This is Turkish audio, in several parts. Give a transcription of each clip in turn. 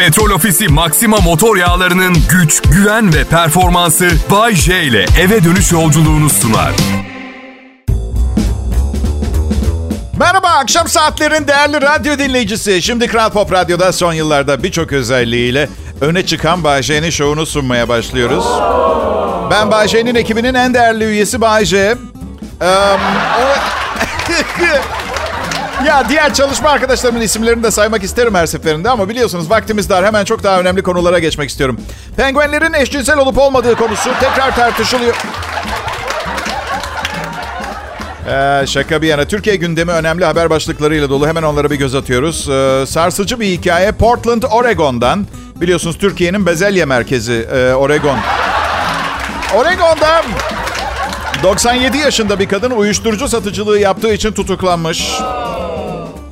Petrol Ofisi Maxima motor yağlarının güç, güven ve performansı Bay J ile eve dönüş yolculuğunu sunar. Merhaba akşam saatlerin değerli radyo dinleyicisi. Şimdi Kral Pop Radyo'da son yıllarda birçok özelliğiyle öne çıkan Bayce'nin şovunu sunmaya başlıyoruz. Ben Bayce'nin ekibinin en değerli üyesi Bayce. Um, ya diğer çalışma arkadaşlarımın isimlerini de saymak isterim her seferinde ama biliyorsunuz vaktimiz dar. Hemen çok daha önemli konulara geçmek istiyorum. Penguenlerin eşcinsel olup olmadığı konusu tekrar tartışılıyor. Ee, şaka bir yana. Türkiye gündemi önemli haber başlıklarıyla dolu. Hemen onlara bir göz atıyoruz. Ee, sarsıcı bir hikaye Portland, Oregon'dan. Biliyorsunuz Türkiye'nin bezelye merkezi e, Oregon. Oregon'da 97 yaşında bir kadın uyuşturucu satıcılığı yaptığı için tutuklanmış.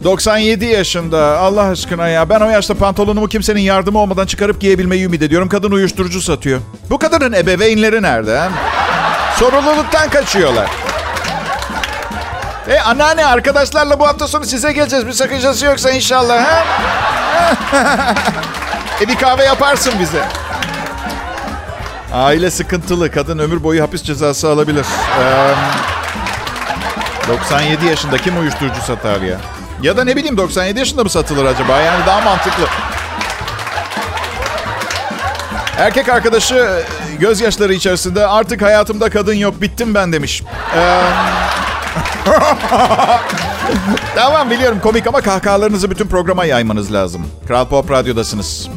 97 yaşında. Allah aşkına ya. Ben o yaşta pantolonumu kimsenin yardımı olmadan çıkarıp giyebilmeyi ümit ediyorum. Kadın uyuşturucu satıyor. Bu kadının ebeveynleri nerede? He? Sorumluluktan kaçıyorlar. E anneanne arkadaşlarla bu hafta sonu size geleceğiz. Bir sakıncası yoksa inşallah. Ha? e bir kahve yaparsın bize. Aile sıkıntılı. Kadın ömür boyu hapis cezası alabilir. Ee, 97 yaşında kim uyuşturucu satar ya? Ya da ne bileyim 97 yaşında mı satılır acaba? Yani daha mantıklı. Erkek arkadaşı gözyaşları içerisinde artık hayatımda kadın yok bittim ben demiş. Ee, tamam biliyorum komik ama kahkahalarınızı bütün programa yaymanız lazım. Kral Pop Radyo'dasınız.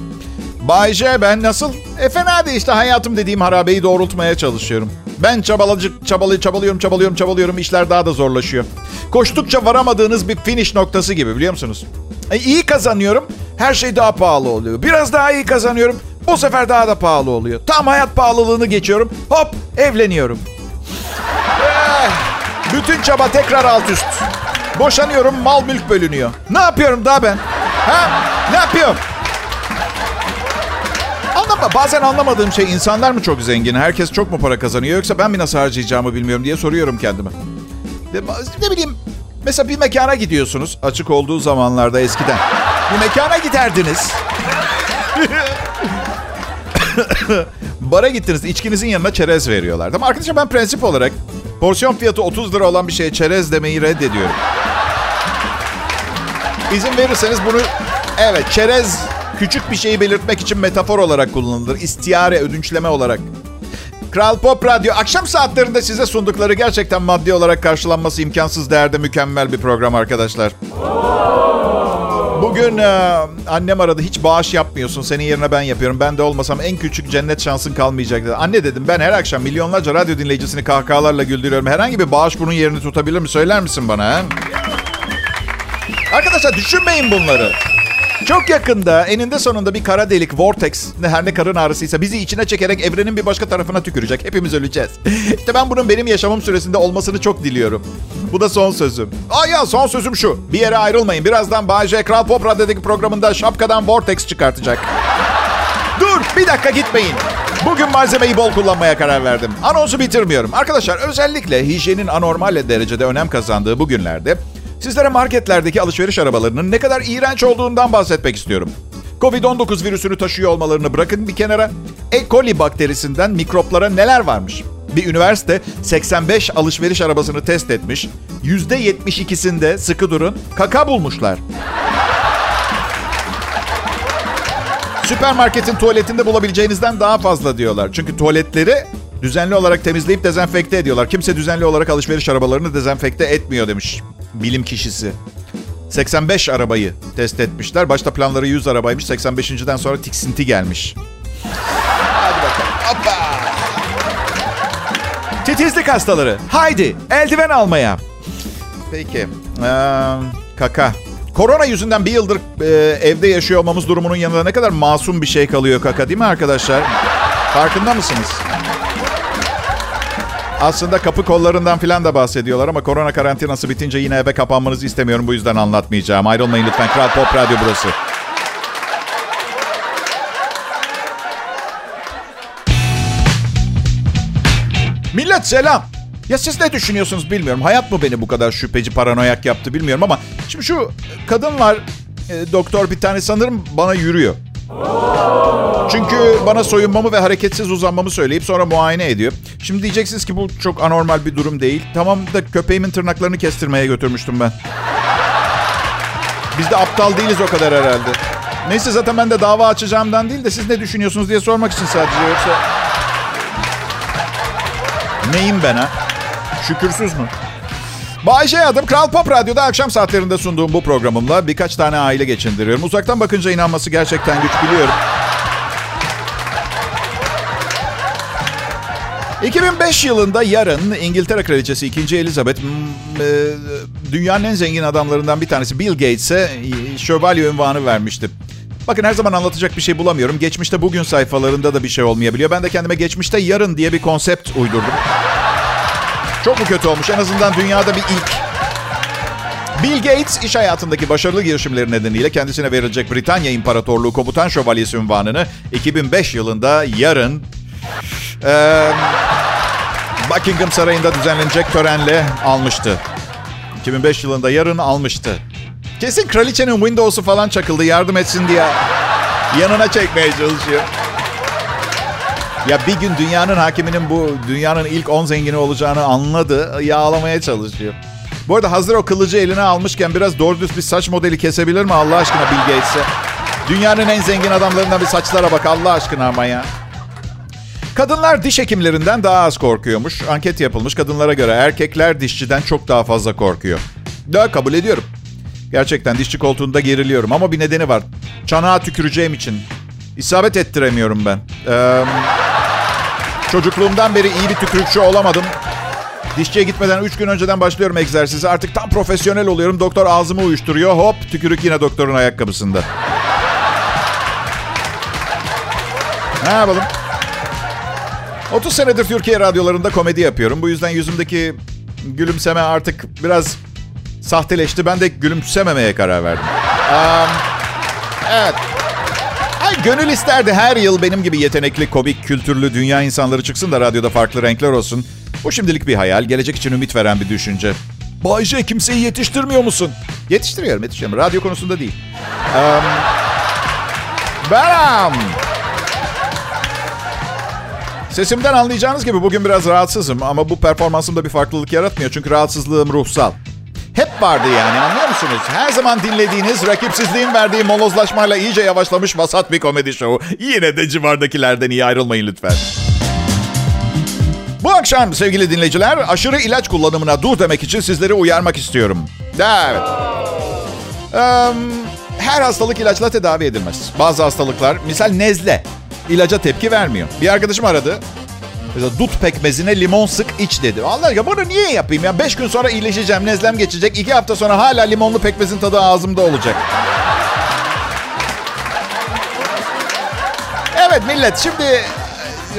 Bay J ben nasıl? E fena değil işte hayatım dediğim harabeyi doğrultmaya çalışıyorum. Ben çabalacık, çabalı, çabalıyorum, çabalıyorum, çabalıyorum. İşler daha da zorlaşıyor. Koştukça varamadığınız bir finish noktası gibi biliyor musunuz? E, iyi kazanıyorum, her şey daha pahalı oluyor. Biraz daha iyi kazanıyorum, bu sefer daha da pahalı oluyor. Tam hayat pahalılığını geçiyorum, hop evleniyorum. Eh, bütün çaba tekrar alt üst. Boşanıyorum, mal mülk bölünüyor. Ne yapıyorum daha ben? Ha? Ne yapıyorum? Anlama, bazen anlamadığım şey insanlar mı çok zengin? Herkes çok mu para kazanıyor? Yoksa ben mi nasıl harcayacağımı bilmiyorum diye soruyorum kendime. Ne bileyim mesela bir mekana gidiyorsunuz. Açık olduğu zamanlarda eskiden. Bir mekana giderdiniz. Bara gittiniz. içkinizin yanına çerez veriyorlar. Ama arkadaşlar ben prensip olarak porsiyon fiyatı 30 lira olan bir şeye çerez demeyi reddediyorum. İzin verirseniz bunu evet çerez küçük bir şeyi belirtmek için metafor olarak kullanılır. İstiyare, ödünçleme olarak. Kral Pop Radyo akşam saatlerinde size sundukları gerçekten maddi olarak karşılanması imkansız değerde mükemmel bir program arkadaşlar. Bugün e, annem aradı. Hiç bağış yapmıyorsun. Senin yerine ben yapıyorum. Ben de olmasam en küçük cennet şansın kalmayacak dedi. Anne dedim ben her akşam milyonlarca radyo dinleyicisini kahkahalarla güldürüyorum. Herhangi bir bağış bunun yerini tutabilir mi? Söyler misin bana? He? Arkadaşlar düşünmeyin bunları. Çok yakında eninde sonunda bir kara delik, vortex, ne her ne karın ağrısıysa bizi içine çekerek evrenin bir başka tarafına tükürecek. Hepimiz öleceğiz. İşte ben bunun benim yaşamım süresinde olmasını çok diliyorum. Bu da son sözüm. Aa ya son sözüm şu. Bir yere ayrılmayın. Birazdan Bayece Kral Pop Radyo'daki programında şapkadan vortex çıkartacak. Dur bir dakika gitmeyin. Bugün malzemeyi bol kullanmaya karar verdim. Anonsu bitirmiyorum. Arkadaşlar özellikle hijyenin anormal derecede önem kazandığı bu günlerde Sizlere marketlerdeki alışveriş arabalarının ne kadar iğrenç olduğundan bahsetmek istiyorum. Covid-19 virüsünü taşıyor olmalarını bırakın bir kenara. E. coli bakterisinden mikroplara neler varmış? Bir üniversite 85 alışveriş arabasını test etmiş. %72'sinde sıkı durun kaka bulmuşlar. Süpermarketin tuvaletinde bulabileceğinizden daha fazla diyorlar. Çünkü tuvaletleri düzenli olarak temizleyip dezenfekte ediyorlar. Kimse düzenli olarak alışveriş arabalarını dezenfekte etmiyor demiş bilim kişisi. 85 arabayı test etmişler. Başta planları 100 arabaymış. 85.den sonra tiksinti gelmiş. Hadi bakalım. Hoppa. Titizlik hastaları. Haydi eldiven almaya. Peki. Ee, kaka. Korona yüzünden bir yıldır e, evde yaşıyor olmamız durumunun yanında ne kadar masum bir şey kalıyor kaka değil mi arkadaşlar? Farkında mısınız? Aslında kapı kollarından falan da bahsediyorlar ama korona karantinası bitince yine eve kapanmanızı istemiyorum. Bu yüzden anlatmayacağım. Ayrılmayın lütfen. Kral Pop Radyo burası. Millet selam. Ya siz ne düşünüyorsunuz bilmiyorum. Hayat mı beni bu kadar şüpheci, paranoyak yaptı bilmiyorum ama şimdi şu kadın var, e, doktor bir tane sanırım bana yürüyor. Çünkü bana soyunmamı ve hareketsiz uzanmamı söyleyip sonra muayene ediyor. Şimdi diyeceksiniz ki bu çok anormal bir durum değil. Tamam da köpeğimin tırnaklarını kestirmeye götürmüştüm ben. Biz de aptal değiliz o kadar herhalde. Neyse zaten ben de dava açacağımdan değil de siz ne düşünüyorsunuz diye sormak için sadece yoksa... Neyim ben ha? Şükürsüz mü? Bayşe adım. Kral Pop Radyo'da akşam saatlerinde sunduğum bu programımla birkaç tane aile geçindiriyorum. Uzaktan bakınca inanması gerçekten güç biliyorum. 2005 yılında yarın İngiltere Kraliçesi 2. Elizabeth dünyanın en zengin adamlarından bir tanesi Bill Gates'e şövalye ünvanı vermişti. Bakın her zaman anlatacak bir şey bulamıyorum. Geçmişte bugün sayfalarında da bir şey olmayabiliyor. Ben de kendime geçmişte yarın diye bir konsept uydurdum. Çok mu kötü olmuş? En azından dünyada bir ilk. Bill Gates iş hayatındaki başarılı girişimleri nedeniyle kendisine verilecek Britanya İmparatorluğu Komutan Şövalyesi unvanını 2005 yılında yarın e, Buckingham Sarayı'nda düzenlenecek törenle almıştı. 2005 yılında yarın almıştı. Kesin kraliçenin Windows'u falan çakıldı yardım etsin diye yanına çekmeye çalışıyor. Ya bir gün dünyanın hakiminin bu dünyanın ilk 10 zengini olacağını anladı. Yağlamaya çalışıyor. Bu arada hazır o kılıcı eline almışken biraz doğru düz bir saç modeli kesebilir mi Allah aşkına Bill Gates'e? Dünyanın en zengin adamlarından bir saçlara bak Allah aşkına ama ya. Kadınlar diş hekimlerinden daha az korkuyormuş. Anket yapılmış. Kadınlara göre erkekler dişçiden çok daha fazla korkuyor. Daha kabul ediyorum. Gerçekten dişçi koltuğunda geriliyorum ama bir nedeni var. Çanağa tüküreceğim için. İsabet ettiremiyorum ben. Ee, çocukluğumdan beri iyi bir tükürükçü olamadım. Dişçiye gitmeden 3 gün önceden başlıyorum egzersize. Artık tam profesyonel oluyorum. Doktor ağzımı uyuşturuyor. Hop tükürük yine doktorun ayakkabısında. Ne yapalım? 30 senedir Türkiye radyolarında komedi yapıyorum. Bu yüzden yüzümdeki gülümseme artık biraz sahteleşti. Ben de gülümsememeye karar verdim. Um, evet. Gönül isterdi her yıl benim gibi yetenekli, komik, kültürlü dünya insanları çıksın da radyoda farklı renkler olsun. Bu şimdilik bir hayal, gelecek için ümit veren bir düşünce. Bayce kimseyi yetiştirmiyor musun? Yetiştiriyorum, yetiştiriyorum. Radyo konusunda değil. Um, Beram. Sesimden anlayacağınız gibi bugün biraz rahatsızım ama bu performansımda bir farklılık yaratmıyor çünkü rahatsızlığım ruhsal. Hep vardı yani anlıyor musunuz? Her zaman dinlediğiniz, rakipsizliğin verdiği molozlaşmayla iyice yavaşlamış vasat bir komedi şovu. Yine de civardakilerden iyi ayrılmayın lütfen. Bu akşam sevgili dinleyiciler aşırı ilaç kullanımına dur demek için sizleri uyarmak istiyorum. Evet. her hastalık ilaçla tedavi edilmez. Bazı hastalıklar, misal nezle, ilaca tepki vermiyor. Bir arkadaşım aradı. Mesela dut pekmezine limon sık iç dedi. Allah ya bunu niye yapayım ya? Beş gün sonra iyileşeceğim, nezlem geçecek. iki hafta sonra hala limonlu pekmezin tadı ağzımda olacak. Evet millet şimdi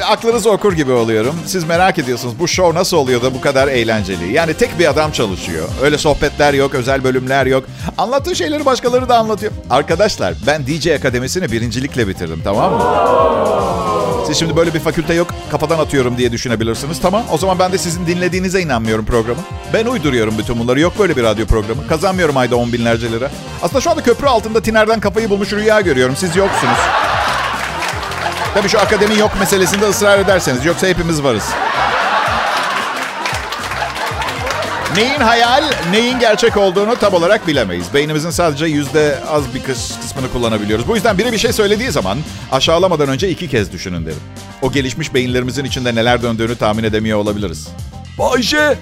e, aklınızı okur gibi oluyorum. Siz merak ediyorsunuz bu show nasıl oluyor da bu kadar eğlenceli. Yani tek bir adam çalışıyor. Öyle sohbetler yok, özel bölümler yok. Anlattığı şeyleri başkaları da anlatıyor. Arkadaşlar ben DJ Akademisi'ni birincilikle bitirdim tamam mı? Siz şimdi böyle bir fakülte yok kafadan atıyorum diye düşünebilirsiniz. Tamam o zaman ben de sizin dinlediğinize inanmıyorum programı. Ben uyduruyorum bütün bunları. Yok böyle bir radyo programı. Kazanmıyorum ayda on binlerce lira. Aslında şu anda köprü altında tinerden kafayı bulmuş rüya görüyorum. Siz yoksunuz. Tabii şu akademi yok meselesinde ısrar ederseniz. Yoksa hepimiz varız. Neyin hayal, neyin gerçek olduğunu tam olarak bilemeyiz. Beynimizin sadece yüzde az bir kısmını kullanabiliyoruz. Bu yüzden biri bir şey söylediği zaman aşağılamadan önce iki kez düşünün derim. O gelişmiş beyinlerimizin içinde neler döndüğünü tahmin edemiyor olabiliriz. Bayşe!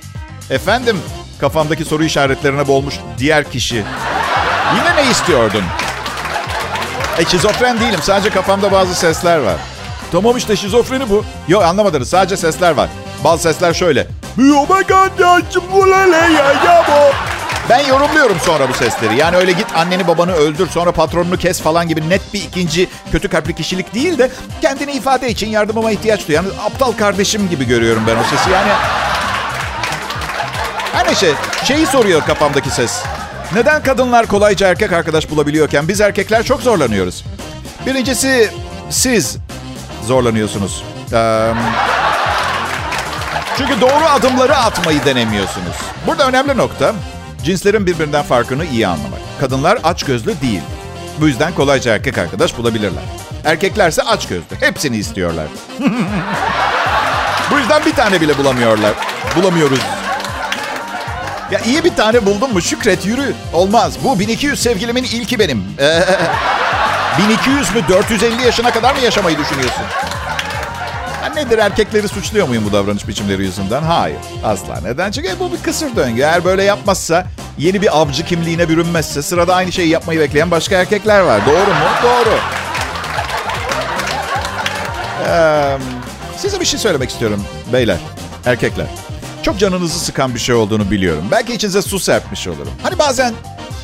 Efendim, kafamdaki soru işaretlerine boğulmuş diğer kişi. Yine ne istiyordun? E şizofren değilim. Sadece kafamda bazı sesler var. Tamam işte şizofreni bu. Yok anlamadınız. Sadece sesler var. Bazı sesler şöyle. Ben yorumluyorum sonra bu sesleri. Yani öyle git anneni babanı öldür sonra patronunu kes falan gibi net bir ikinci kötü kalpli kişilik değil de kendini ifade için yardımıma ihtiyaç duyan aptal kardeşim gibi görüyorum ben o sesi. Yani her neyse şeyi soruyor kafamdaki ses. Neden kadınlar kolayca erkek arkadaş bulabiliyorken biz erkekler çok zorlanıyoruz? Birincisi siz zorlanıyorsunuz. Ee, çünkü doğru adımları atmayı denemiyorsunuz. Burada önemli nokta cinslerin birbirinden farkını iyi anlamak. Kadınlar aç gözlü değil. Bu yüzden kolayca erkek arkadaş bulabilirler. Erkeklerse aç gözlü. Hepsini istiyorlar. Bu yüzden bir tane bile bulamıyorlar. Bulamıyoruz. Ya iyi bir tane buldun mu Şükret yürü. Olmaz. Bu 1200 sevgilimin ilki benim. Ee, 1200 mü 450 yaşına kadar mı yaşamayı düşünüyorsun? Ha nedir erkekleri suçluyor muyum bu davranış biçimleri yüzünden? Hayır asla. Neden? Çünkü bu bir kısır döngü. Eğer böyle yapmazsa yeni bir avcı kimliğine bürünmezse sırada aynı şeyi yapmayı bekleyen başka erkekler var. Doğru mu? Doğru. Ee, size bir şey söylemek istiyorum beyler, erkekler. Çok canınızı sıkan bir şey olduğunu biliyorum. Belki içinize su serpmiş olurum. Hani bazen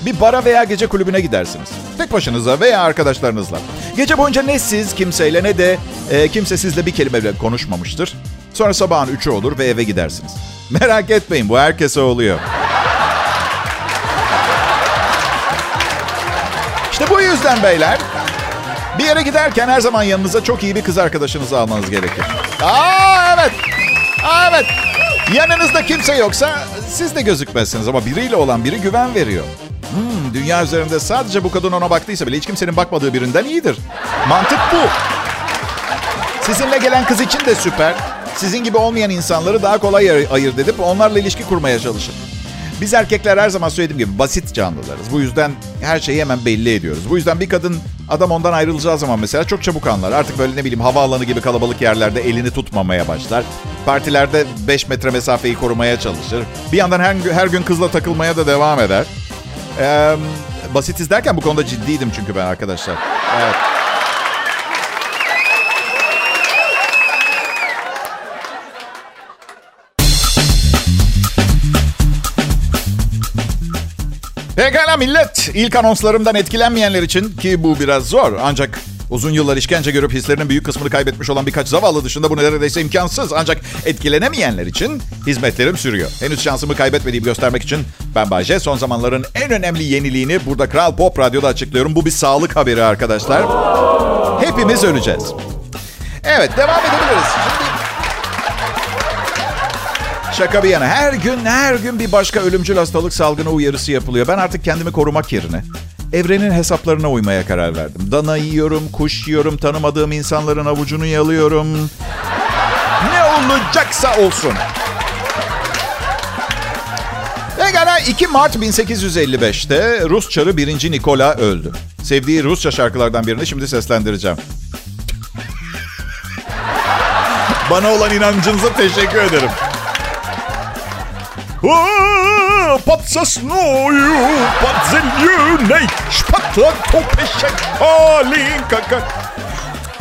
bir bara veya gece kulübüne gidersiniz. Tek başınıza veya arkadaşlarınızla. Gece boyunca ne siz kimseyle ne de e, kimse sizle bir kelime bile konuşmamıştır. Sonra sabahın üçü olur ve eve gidersiniz. Merak etmeyin bu herkese oluyor. İşte bu yüzden beyler bir yere giderken her zaman yanınıza çok iyi bir kız arkadaşınızı almanız gerekir. Aa evet. Aa, evet. Yanınızda kimse yoksa siz de gözükmezsiniz ama biriyle olan biri güven veriyor. Hmm, dünya üzerinde sadece bu kadın ona baktıysa bile hiç kimsenin bakmadığı birinden iyidir. Mantık bu. Sizinle gelen kız için de süper. Sizin gibi olmayan insanları daha kolay ayırt edip onlarla ilişki kurmaya çalışın. Biz erkekler her zaman söylediğim gibi basit canlılarız. Bu yüzden her şeyi hemen belli ediyoruz. Bu yüzden bir kadın adam ondan ayrılacağı zaman mesela çok çabuk anlar. Artık böyle ne bileyim havaalanı gibi kalabalık yerlerde elini tutmamaya başlar. Partilerde 5 metre mesafeyi korumaya çalışır. Bir yandan her, her gün kızla takılmaya da devam eder. Ee, basitiz derken bu konuda ciddiydim çünkü ben arkadaşlar. Evet. Pekala millet. İlk anonslarımdan etkilenmeyenler için ki bu biraz zor ancak uzun yıllar işkence görüp hislerinin büyük kısmını kaybetmiş olan birkaç zavallı dışında bu neredeyse imkansız. Ancak etkilenemeyenler için hizmetlerim sürüyor. Henüz şansımı kaybetmediğimi göstermek için ben Bayce son zamanların en önemli yeniliğini burada Kral Pop Radyo'da açıklıyorum. Bu bir sağlık haberi arkadaşlar. Hepimiz öleceğiz. Evet devam edebiliriz. Şimdi Şaka bir yana her gün her gün bir başka ölümcül hastalık salgını uyarısı yapılıyor. Ben artık kendimi korumak yerine evrenin hesaplarına uymaya karar verdim. Dana yiyorum, kuş yiyorum, tanımadığım insanların avucunu yalıyorum. Ne olacaksa olsun. Pekala 2 Mart 1855'te Rus çarı 1. Nikola öldü. Sevdiği Rusça şarkılardan birini şimdi seslendireceğim. Bana olan inancınıza teşekkür ederim. Подсосною, под зеленой, шпатла топешек калинка.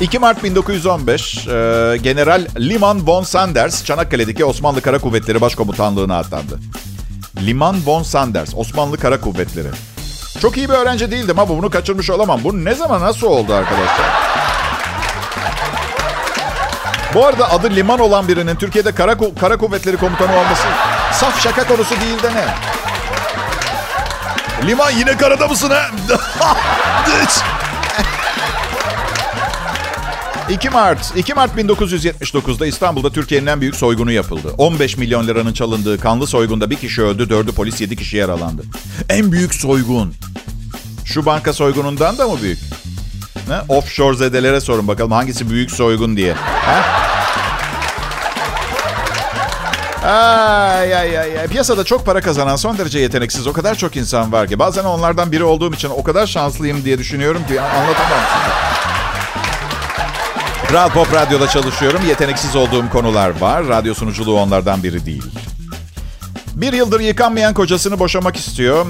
2 Mart 1915, e, General Liman von Sanders, Çanakkale'deki Osmanlı Kara Kuvvetleri Başkomutanlığı'na atandı. Liman von Sanders, Osmanlı Kara Kuvvetleri. Çok iyi bir öğrenci değildim ama bunu kaçırmış olamam. Bu ne zaman nasıl oldu arkadaşlar? Bu arada adı Liman olan birinin Türkiye'de Kara, Kara Kuvvetleri Komutanı olması Saf şaka konusu değil de ne? Liman yine karada mısın ha? 2 Mart 2 Mart 1979'da İstanbul'da Türkiye'nin en büyük soygunu yapıldı. 15 milyon liranın çalındığı kanlı soygunda bir kişi öldü, 4'ü polis, 7 kişi yaralandı. En büyük soygun. Şu banka soygunundan da mı büyük? Ne? Offshore zedelere sorun bakalım hangisi büyük soygun diye. Ha? Ay ay ay. Piyasada çok para kazanan son derece yeteneksiz o kadar çok insan var ki. Bazen onlardan biri olduğum için o kadar şanslıyım diye düşünüyorum ki anlatamam size. Kral Pop Radyo'da çalışıyorum. Yeteneksiz olduğum konular var. Radyo sunuculuğu onlardan biri değil. Bir yıldır yıkanmayan kocasını boşamak istiyor.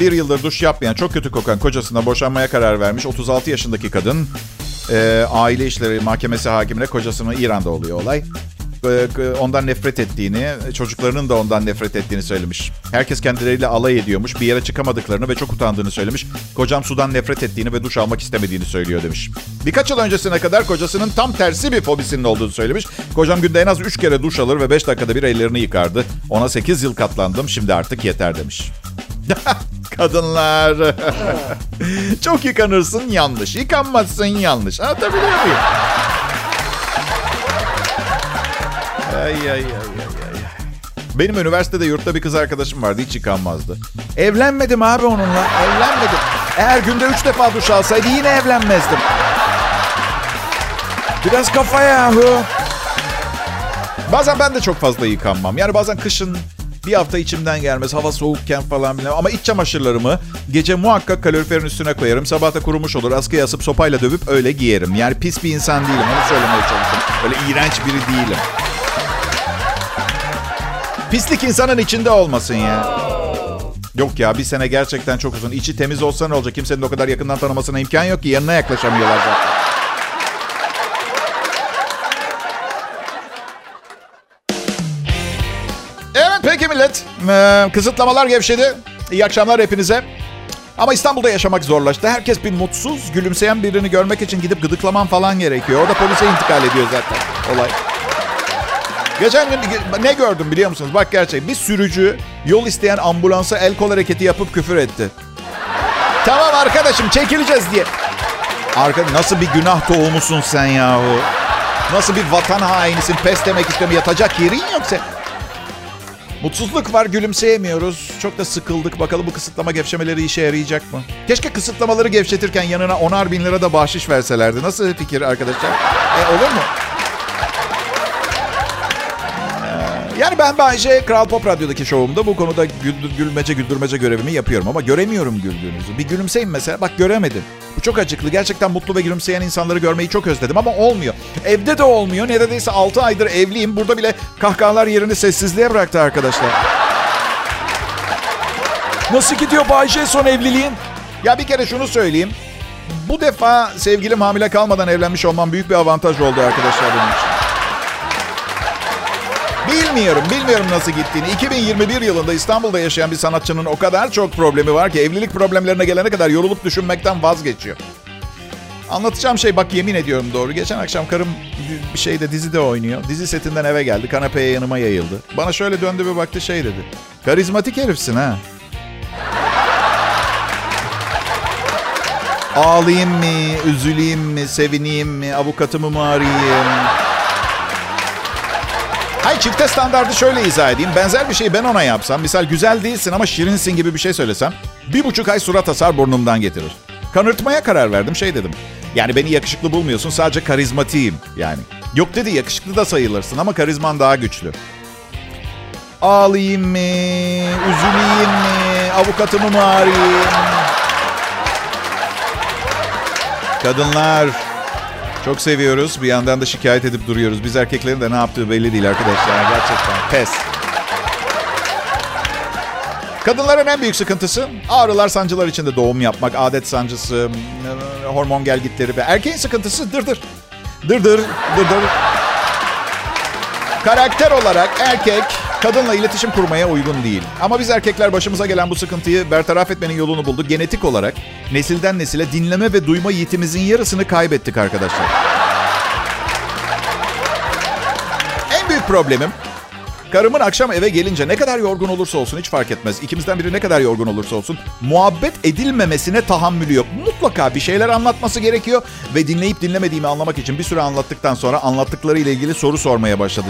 Bir yıldır duş yapmayan, çok kötü kokan kocasına boşanmaya karar vermiş 36 yaşındaki kadın. E, aile işleri mahkemesi hakimine kocasının İran'da oluyor olay. E, ondan nefret ettiğini, çocuklarının da ondan nefret ettiğini söylemiş. Herkes kendileriyle alay ediyormuş, bir yere çıkamadıklarını ve çok utandığını söylemiş. Kocam sudan nefret ettiğini ve duş almak istemediğini söylüyor demiş. Birkaç yıl öncesine kadar kocasının tam tersi bir fobisinin olduğunu söylemiş. Kocam günde en az 3 kere duş alır ve 5 dakikada bir ellerini yıkardı. Ona 8 yıl katlandım, şimdi artık yeter demiş. Kadınlar. çok yıkanırsın yanlış. Yıkanmazsın yanlış. Anlatabiliyor muyum? Ay ay ay ay ay. Benim üniversitede yurtta bir kız arkadaşım vardı hiç yıkanmazdı. Evlenmedim abi onunla. Evlenmedim. Eğer günde üç defa duş alsaydı yine evlenmezdim. Biraz kafa yahu. Bazen ben de çok fazla yıkanmam. Yani bazen kışın bir hafta içimden gelmez. Hava soğukken falan bile. Ama iç çamaşırlarımı gece muhakkak kaloriferin üstüne koyarım. Sabah da kurumuş olur. Askıya asıp sopayla dövüp öyle giyerim. Yani pis bir insan değilim. Onu söylemeye çalıştım. Öyle iğrenç biri değilim. Pislik insanın içinde olmasın ya. Yok ya bir sene gerçekten çok uzun. İçi temiz olsa ne olacak? Kimsenin o kadar yakından tanımasına imkan yok ki. Yanına yaklaşamıyorlar zaten. Evet peki millet. Ee, kısıtlamalar gevşedi. İyi akşamlar hepinize. Ama İstanbul'da yaşamak zorlaştı. Herkes bir mutsuz, gülümseyen birini görmek için gidip gıdıklaman falan gerekiyor. O da polise intikal ediyor zaten olay. Geçen gün ne gördüm biliyor musunuz? Bak gerçek bir sürücü yol isteyen ambulansa el kol hareketi yapıp küfür etti. Tamam arkadaşım çekileceğiz diye. Arka, nasıl bir günah tohumusun sen yahu? Nasıl bir vatan hainisin? Pes demek istiyorum. Yatacak yerin yok sen. Mutsuzluk var, gülümseyemiyoruz. Çok da sıkıldık. Bakalım bu kısıtlama gevşemeleri işe yarayacak mı? Keşke kısıtlamaları gevşetirken yanına onar bin lira da bahşiş verselerdi. Nasıl fikir arkadaşlar? E, olur mu? Yani ben Bayce Kral Pop Radyo'daki şovumda bu konuda güldür, gülmece güldürmece görevimi yapıyorum. Ama göremiyorum güldüğünüzü. Bir gülümseyin mesela. Bak göremedim. Bu çok acıklı. Gerçekten mutlu ve gülümseyen insanları görmeyi çok özledim ama olmuyor. Evde de olmuyor. Neredeyse 6 aydır evliyim. Burada bile kahkahalar yerini sessizliğe bıraktı arkadaşlar. Nasıl gidiyor Bayce son evliliğin? Ya bir kere şunu söyleyeyim. Bu defa sevgilim hamile kalmadan evlenmiş olmam büyük bir avantaj oldu arkadaşlar benim için. Bilmiyorum, bilmiyorum nasıl gittiğini. 2021 yılında İstanbul'da yaşayan bir sanatçının o kadar çok problemi var ki evlilik problemlerine gelene kadar yorulup düşünmekten vazgeçiyor. Anlatacağım şey bak yemin ediyorum doğru. Geçen akşam karım bir şeyde dizide oynuyor. Dizi setinden eve geldi. Kanepeye yanıma yayıldı. Bana şöyle döndü bir baktı şey dedi. Karizmatik herifsin ha. Ağlayayım mı, üzüleyim mi, sevineyim mi, avukatımı mı arayayım? Hay çifte standardı şöyle izah edeyim. Benzer bir şeyi ben ona yapsam. Misal güzel değilsin ama şirinsin gibi bir şey söylesem. Bir buçuk ay surat asar burnumdan getirir. Kanırtmaya karar verdim şey dedim. Yani beni yakışıklı bulmuyorsun sadece karizmatiyim yani. Yok dedi yakışıklı da sayılırsın ama karizman daha güçlü. Ağlayayım mı? Üzüleyim mi? Avukatımı mı arayayım? Kadınlar çok seviyoruz. Bir yandan da şikayet edip duruyoruz. Biz erkeklerin de ne yaptığı belli değil arkadaşlar. Gerçekten pes. Kadınların en büyük sıkıntısı ağrılar, sancılar içinde doğum yapmak, adet sancısı, hormon gelgitleri ve erkeğin sıkıntısı dırdır. Dırdır, dırdır. Karakter olarak erkek kadınla iletişim kurmaya uygun değil. Ama biz erkekler başımıza gelen bu sıkıntıyı bertaraf etmenin yolunu bulduk. Genetik olarak nesilden nesile dinleme ve duyma yetimizin yarısını kaybettik arkadaşlar. En büyük problemim Karımın akşam eve gelince ne kadar yorgun olursa olsun hiç fark etmez. İkimizden biri ne kadar yorgun olursa olsun muhabbet edilmemesine tahammülü yok. Mutlaka bir şeyler anlatması gerekiyor ve dinleyip dinlemediğimi anlamak için bir süre anlattıktan sonra anlattıkları ile ilgili soru sormaya başladı.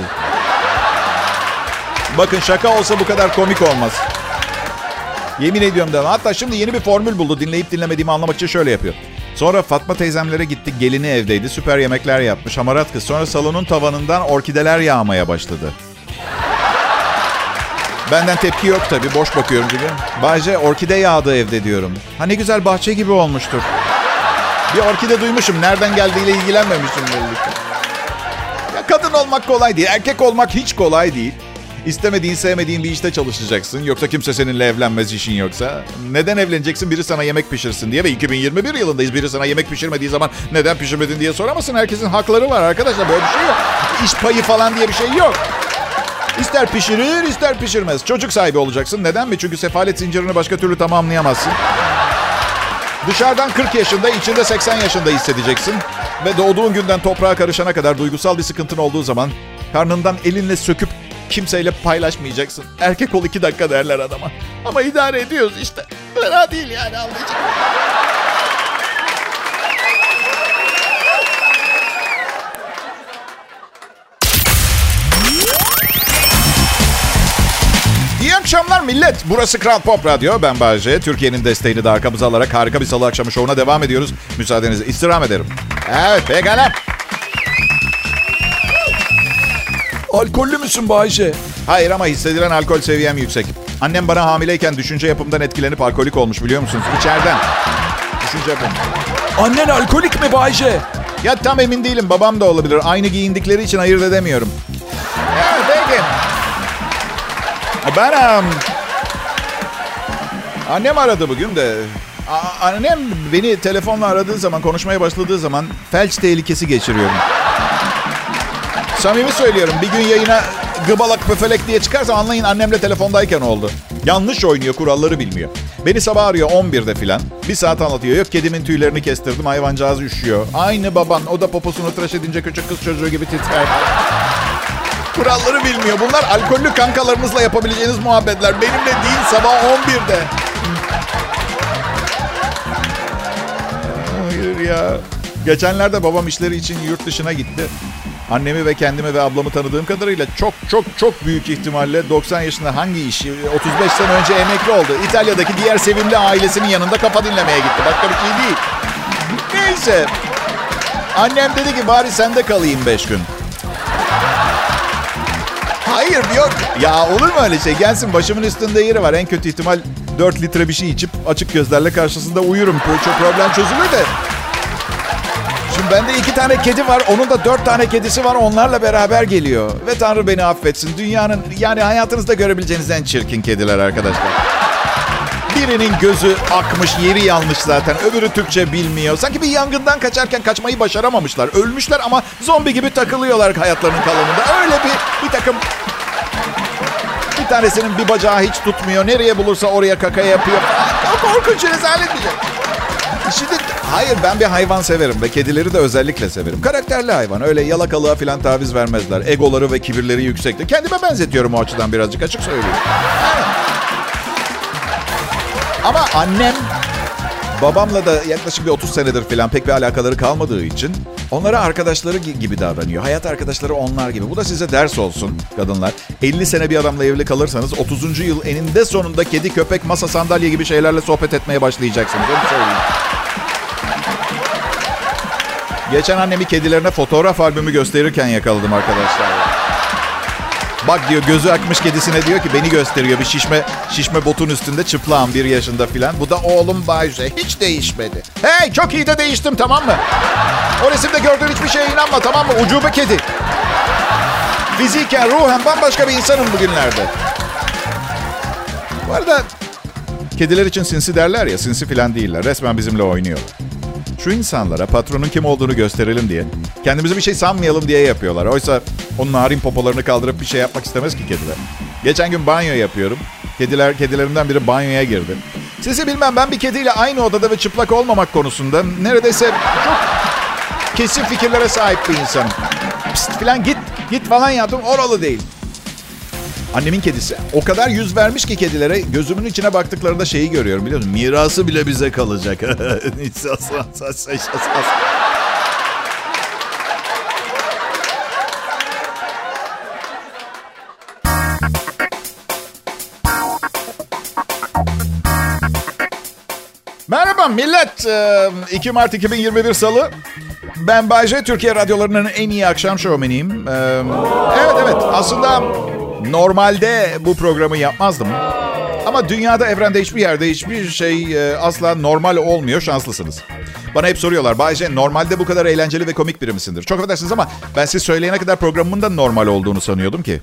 Bakın şaka olsa bu kadar komik olmaz. Yemin ediyorum da. Hatta şimdi yeni bir formül buldu. Dinleyip dinlemediğimi anlamak için şöyle yapıyor. Sonra Fatma teyzemlere gittik. Gelini evdeydi. Süper yemekler yapmış. Hamarat kız. Sonra salonun tavanından orkideler yağmaya başladı. Benden tepki yok tabii. Boş bakıyorum gibi. Bahçe orkide yağdı evde diyorum. Ha ne güzel bahçe gibi olmuştur. Bir orkide duymuşum. Nereden geldiğiyle ilgilenmemişim belli. Ya kadın olmak kolay değil. Erkek olmak hiç kolay değil. İstemediğin, sevmediğin bir işte çalışacaksın. Yoksa kimse seninle evlenmez işin yoksa. Neden evleneceksin? Biri sana yemek pişirsin diye. Ve 2021 yılındayız. Biri sana yemek pişirmediği zaman neden pişirmedin diye soramazsın. Herkesin hakları var arkadaşlar. Böyle bir şey yok. İş payı falan diye bir şey yok. İster pişirir, ister pişirmez. Çocuk sahibi olacaksın. Neden mi? Çünkü sefalet zincirini başka türlü tamamlayamazsın. Dışarıdan 40 yaşında, içinde 80 yaşında hissedeceksin. Ve doğduğun günden toprağa karışana kadar duygusal bir sıkıntın olduğu zaman karnından elinle söküp kimseyle paylaşmayacaksın. Erkek ol iki dakika derler adama. Ama idare ediyoruz işte. Fena değil yani anlayacak. Akşamlar millet. Burası Kral Pop Radyo. Ben Bayece. Türkiye'nin desteğini de arkamıza alarak harika bir salı akşamı şovuna devam ediyoruz. Müsaadenizle istirham ederim. Evet pekala. Alkollü müsün Bayce? Hayır ama hissedilen alkol seviyem yüksek. Annem bana hamileyken düşünce yapımdan etkilenip alkolik olmuş biliyor musunuz? İçeriden. Düşünce yapımı. Annen alkolik mi Bayce? Ya tam emin değilim. Babam da olabilir. Aynı giyindikleri için ayırt edemiyorum. Ben... Annem aradı bugün de. Annem beni telefonla aradığı zaman, konuşmaya başladığı zaman felç tehlikesi geçiriyorum. Samimi söylüyorum. Bir gün yayına gıbalak pöfelek diye çıkarsa anlayın annemle telefondayken oldu. Yanlış oynuyor, kuralları bilmiyor. Beni sabah arıyor 11'de filan. Bir saat anlatıyor. Yok kedimin tüylerini kestirdim, hayvancağız üşüyor. Aynı baban, o da poposunu tıraş edince küçük kız çocuğu gibi titrer. Kuralları bilmiyor. Bunlar alkollü kankalarınızla yapabileceğiniz muhabbetler. Benimle değil sabah 11'de. Hayır ya. Geçenlerde babam işleri için yurt dışına gitti. Annemi ve kendimi ve ablamı tanıdığım kadarıyla çok çok çok büyük ihtimalle 90 yaşında hangi işi 35 sene önce emekli oldu. İtalya'daki diğer sevimli ailesinin yanında kafa dinlemeye gitti. Başka bir şey değil. Neyse. Annem dedi ki bari sende kalayım 5 gün. Hayır yok. Ya olur mu öyle şey? Gelsin başımın üstünde yeri var. En kötü ihtimal 4 litre bir şey içip açık gözlerle karşısında uyurum. Çok problem çözülür de. Şimdi bende iki tane kedi var. Onun da dört tane kedisi var. Onlarla beraber geliyor. Ve Tanrı beni affetsin. Dünyanın yani hayatınızda görebileceğiniz en çirkin kediler arkadaşlar. Birinin gözü akmış, yeri yanlış zaten. Öbürü Türkçe bilmiyor. Sanki bir yangından kaçarken kaçmayı başaramamışlar. Ölmüşler ama zombi gibi takılıyorlar hayatlarının kalanında. Öyle bir bir takım... Bir tanesinin bir bacağı hiç tutmuyor. Nereye bulursa oraya kaka yapıyor. Korkunç rezalet bir. Şimdi hayır ben bir hayvan severim ve kedileri de özellikle severim. Karakterli hayvan. Öyle yalakalığa falan taviz vermezler. Egoları ve kibirleri yüksektir. Kendime benzetiyorum o açıdan birazcık açık söyleyeyim. Ama annem babamla da yaklaşık bir 30 senedir falan pek bir alakaları kalmadığı için onlara arkadaşları gibi davranıyor. Hayat arkadaşları onlar gibi. Bu da size ders olsun kadınlar. 50 sene bir adamla evli kalırsanız 30. yıl eninde sonunda kedi, köpek, masa, sandalye gibi şeylerle sohbet etmeye başlayacaksınız. Onu söyleyeyim. Geçen annemi kedilerine fotoğraf albümü gösterirken yakaladım arkadaşlar. Bak diyor gözü akmış kedisine diyor ki beni gösteriyor bir şişme şişme botun üstünde çıplağım bir yaşında filan. Bu da oğlum Bayce hiç değişmedi. Hey çok iyi de değiştim tamam mı? O resimde gördüğün hiçbir şeye inanma tamam mı? Ucube kedi. Fiziken ruhen bambaşka bir insanım bugünlerde. Bu arada kediler için sinsi derler ya sinsi filan değiller. Resmen bizimle oynuyor. Şu insanlara patronun kim olduğunu gösterelim diye, kendimizi bir şey sanmayalım diye yapıyorlar. Oysa onun narin popolarını kaldırıp bir şey yapmak istemez ki kediler. Geçen gün banyo yapıyorum. Kediler, kedilerimden biri banyoya girdi. Sizi bilmem ben bir kediyle aynı odada ve çıplak olmamak konusunda neredeyse çok kesin fikirlere sahip bir insanım. Pist falan git, git falan yaptım oralı değil. Annemin kedisi. O kadar yüz vermiş ki kedilere gözümün içine baktıklarında şeyi görüyorum biliyor musun? Mirası bile bize kalacak. Merhaba millet. 2 Mart 2021 Salı. Ben Bayce, Türkiye radyolarının en iyi akşam şovmeniyim. Evet evet aslında Normalde bu programı yapmazdım. Ama dünyada, evrende hiçbir yerde hiçbir şey e, asla normal olmuyor. Şanslısınız. Bana hep soruyorlar. Bayce normalde bu kadar eğlenceli ve komik biri misindir? Çok affedersiniz ama ben siz söyleyene kadar programımın da normal olduğunu sanıyordum ki.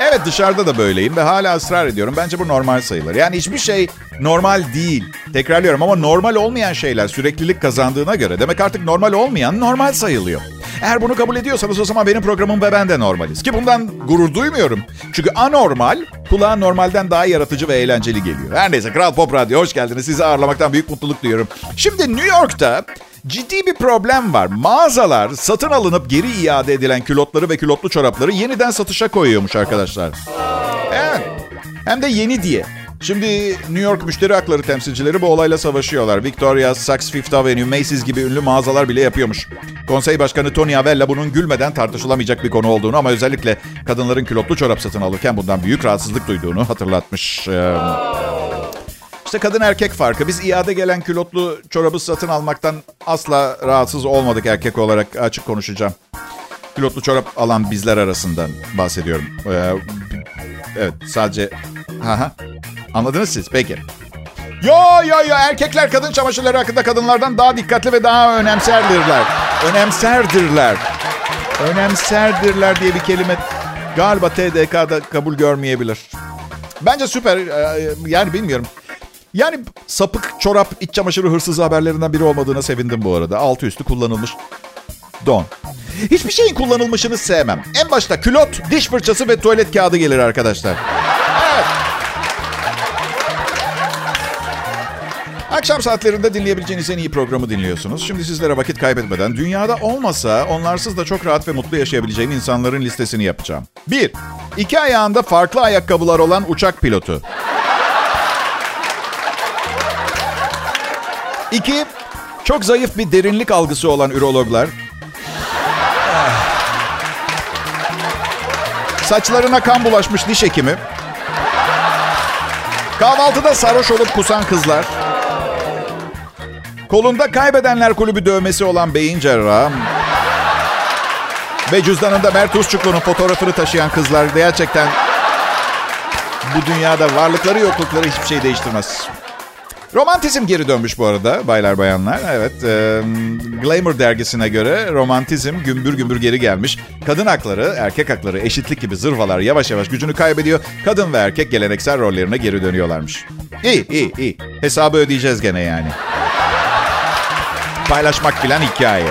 Evet dışarıda da böyleyim ve hala ısrar ediyorum. Bence bu normal sayılır. Yani hiçbir şey normal değil. Tekrarlıyorum ama normal olmayan şeyler süreklilik kazandığına göre demek artık normal olmayan normal sayılıyor. Eğer bunu kabul ediyorsanız o zaman benim programım ve ben de normaliz. Ki bundan gurur duymuyorum. Çünkü anormal kulağa normalden daha yaratıcı ve eğlenceli geliyor. Her neyse Kral Pop Radyo hoş geldiniz. Sizi ağırlamaktan büyük mutluluk duyuyorum. Şimdi New York'ta ciddi bir problem var. Mağazalar satın alınıp geri iade edilen külotları ve külotlu çorapları yeniden satışa koyuyormuş arkadaşlar. Evet. Hem de yeni diye. Şimdi New York müşteri hakları temsilcileri bu olayla savaşıyorlar. Victoria, Saks Fifth Avenue, Macy's gibi ünlü mağazalar bile yapıyormuş. Konsey Başkanı Tony Avella bunun gülmeden tartışılamayacak bir konu olduğunu ama özellikle kadınların külotlu çorap satın alırken bundan büyük rahatsızlık duyduğunu hatırlatmış. Ee, işte kadın erkek farkı. Biz iade gelen külotlu çorabı satın almaktan asla rahatsız olmadık erkek olarak açık konuşacağım. Külotlu çorap alan bizler arasından bahsediyorum. Ee, evet sadece... Ha ha. Anladınız siz? Peki. Yo yo yo erkekler kadın çamaşırları hakkında kadınlardan daha dikkatli ve daha önemserdirler. Önemserdirler. Önemserdirler diye bir kelime galiba TDK'da kabul görmeyebilir. Bence süper. Ee, Yani bilmiyorum. Yani sapık çorap iç çamaşırı hırsızı haberlerinden biri olmadığına sevindim bu arada. Altı üstü kullanılmış don. Hiçbir şeyin kullanılmışını sevmem. En başta külot, diş fırçası ve tuvalet kağıdı gelir arkadaşlar. Akşam saatlerinde dinleyebileceğiniz en iyi programı dinliyorsunuz. Şimdi sizlere vakit kaybetmeden dünyada olmasa onlarsız da çok rahat ve mutlu yaşayabileceğim insanların listesini yapacağım. 1. İki ayağında farklı ayakkabılar olan uçak pilotu. 2. Çok zayıf bir derinlik algısı olan ürologlar. Saçlarına kan bulaşmış diş hekimi. Kahvaltıda sarhoş olup kusan kızlar. Kolunda kaybedenler kulübü dövmesi olan beyin cerrahı. Ve cüzdanında Mert Usçuklu'nun fotoğrafını taşıyan kızlar gerçekten bu dünyada varlıkları yoklukları hiçbir şey değiştirmez. Romantizm geri dönmüş bu arada baylar bayanlar. Evet, e, Glamour dergisine göre romantizm gümbür gümbür geri gelmiş. Kadın hakları, erkek hakları, eşitlik gibi zırvalar yavaş yavaş gücünü kaybediyor. Kadın ve erkek geleneksel rollerine geri dönüyorlarmış. İyi, iyi, iyi. Hesabı ödeyeceğiz gene yani. Paylaşmak filan hikaye.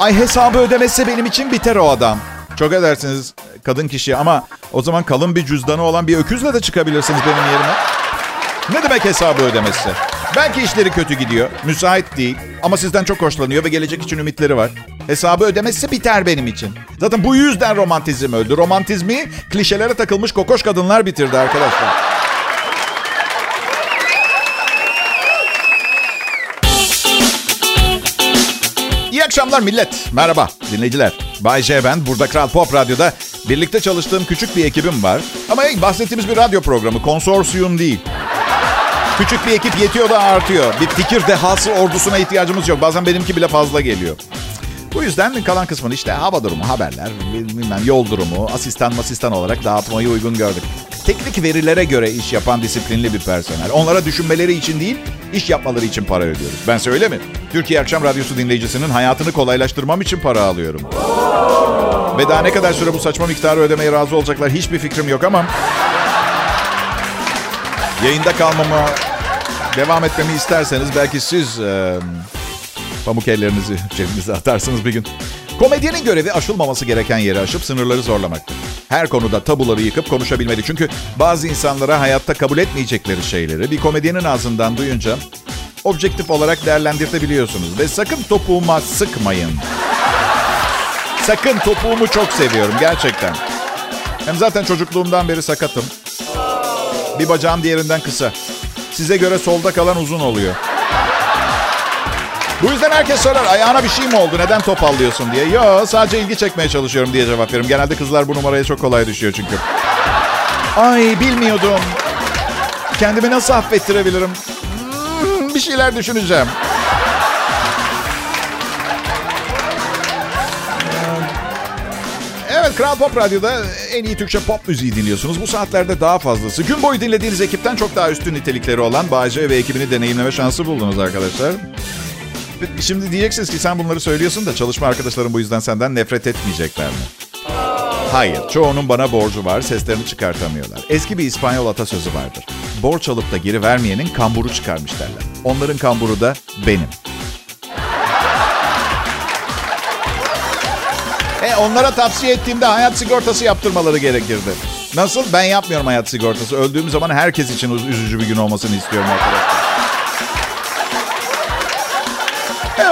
Ay hesabı ödemezse benim için biter o adam. Çok edersiniz kadın kişi ama o zaman kalın bir cüzdanı olan bir öküzle de çıkabilirsiniz benim yerime. Ne demek hesabı ödemesi? Belki işleri kötü gidiyor, müsait değil ama sizden çok hoşlanıyor ve gelecek için ümitleri var. Hesabı ödemesi biter benim için. Zaten bu yüzden romantizm öldü. Romantizmi klişelere takılmış kokoş kadınlar bitirdi arkadaşlar. Akşamlar millet. Merhaba dinleyiciler. Bay J ben. Burada Kral Pop Radyo'da birlikte çalıştığım küçük bir ekibim var. Ama bahsettiğimiz bir radyo programı. Konsorsiyum değil. Küçük bir ekip yetiyor da artıyor. Bir fikir dehası ordusuna ihtiyacımız yok. Bazen benimki bile fazla geliyor. Bu yüzden kalan kısmını işte hava durumu, haberler, bilmem yol durumu, asistan masistan olarak dağıtmayı uygun gördük. Teknik verilere göre iş yapan disiplinli bir personel. Onlara düşünmeleri için değil, iş yapmaları için para ödüyoruz. Ben söyle mi? Türkiye Akşam Radyosu dinleyicisinin hayatını kolaylaştırmam için para alıyorum. Ve daha ne kadar süre bu saçma miktarı ödemeye razı olacaklar hiçbir fikrim yok ama... Yayında kalmama devam etmemi isterseniz belki siz e, pamuk ellerinizi cebinize atarsınız bir gün. Komedyenin görevi aşılmaması gereken yeri aşıp sınırları zorlamaktır. Her konuda tabuları yıkıp konuşabilmeli. Çünkü bazı insanlara hayatta kabul etmeyecekleri şeyleri bir komedyenin ağzından duyunca objektif olarak değerlendirtebiliyorsunuz. Ve sakın topuğuma sıkmayın. Sakın topuğumu çok seviyorum gerçekten. Hem zaten çocukluğumdan beri sakatım. Bir bacağım diğerinden kısa. Size göre solda kalan uzun oluyor. Bu yüzden herkes sorar ayağına bir şey mi oldu neden topallıyorsun diye. Yo sadece ilgi çekmeye çalışıyorum diye cevap veririm. Genelde kızlar bu numaraya çok kolay düşüyor çünkü. Ay bilmiyordum. Kendimi nasıl affettirebilirim? Hmm, bir şeyler düşüneceğim. Evet Kral Pop Radyo'da en iyi Türkçe pop müziği dinliyorsunuz. Bu saatlerde daha fazlası. Gün boyu dinlediğiniz ekipten çok daha üstün nitelikleri olan Bağcay ve ekibini deneyimleme şansı buldunuz arkadaşlar. Şimdi diyeceksiniz ki sen bunları söylüyorsun da çalışma arkadaşlarım bu yüzden senden nefret etmeyecekler mi? Hayır, çoğunun bana borcu var, seslerini çıkartamıyorlar. Eski bir İspanyol atasözü vardır. Borç alıp da geri vermeyenin kamburu çıkarmış derler. Onların kamburu da benim. E onlara tavsiye ettiğimde hayat sigortası yaptırmaları gerekirdi. Nasıl? Ben yapmıyorum hayat sigortası. Öldüğüm zaman herkes için üzücü bir gün olmasını istiyorum arkadaşlar.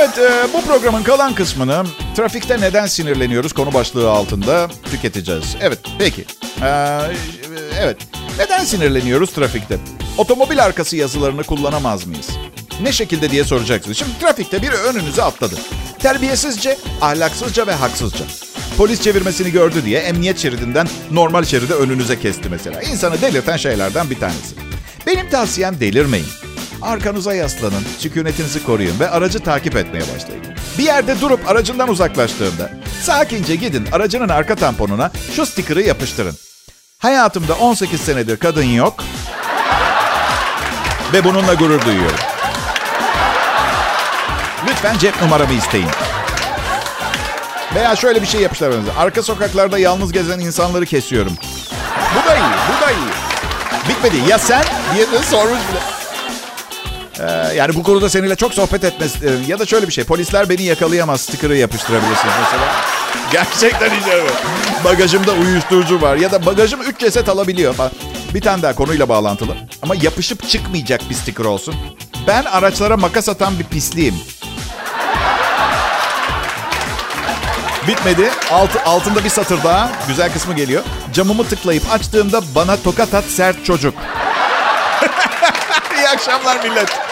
Evet, e, bu programın kalan kısmını trafikte neden sinirleniyoruz konu başlığı altında tüketeceğiz. Evet, peki. Ee, evet, Neden sinirleniyoruz trafikte? Otomobil arkası yazılarını kullanamaz mıyız? Ne şekilde diye soracaksınız. Şimdi trafikte biri önünüze atladı. Terbiyesizce, ahlaksızca ve haksızca. Polis çevirmesini gördü diye emniyet şeridinden normal şeride önünüze kesti mesela. İnsanı delirten şeylerden bir tanesi. Benim tavsiyem delirmeyin. Arkanıza yaslanın, sükunetinizi koruyun ve aracı takip etmeye başlayın. Bir yerde durup aracından uzaklaştığında sakince gidin aracının arka tamponuna şu stikeri yapıştırın. Hayatımda 18 senedir kadın yok ve bununla gurur duyuyorum. Lütfen cep numaramı isteyin. Veya şöyle bir şey önünüze. Arka sokaklarda yalnız gezen insanları kesiyorum. Bu da iyi, bu da iyi. Bitmedi. Ya sen diye de sormuş bile. Ee, yani bu konuda seninle çok sohbet etmez. Ee, ya da şöyle bir şey. Polisler beni yakalayamaz. Sticker'ı yapıştırabilirsiniz mesela. Gerçekten iyi. Bagajımda uyuşturucu var. Ya da bagajım 3 ceset alabiliyor. Bir tane daha konuyla bağlantılı. Ama yapışıp çıkmayacak bir sticker olsun. Ben araçlara makas atan bir pisliğim. Bitmedi. Alt, altında bir satır daha. Güzel kısmı geliyor. Camımı tıklayıp açtığımda bana tokat at sert çocuk. İyi akşamlar millet.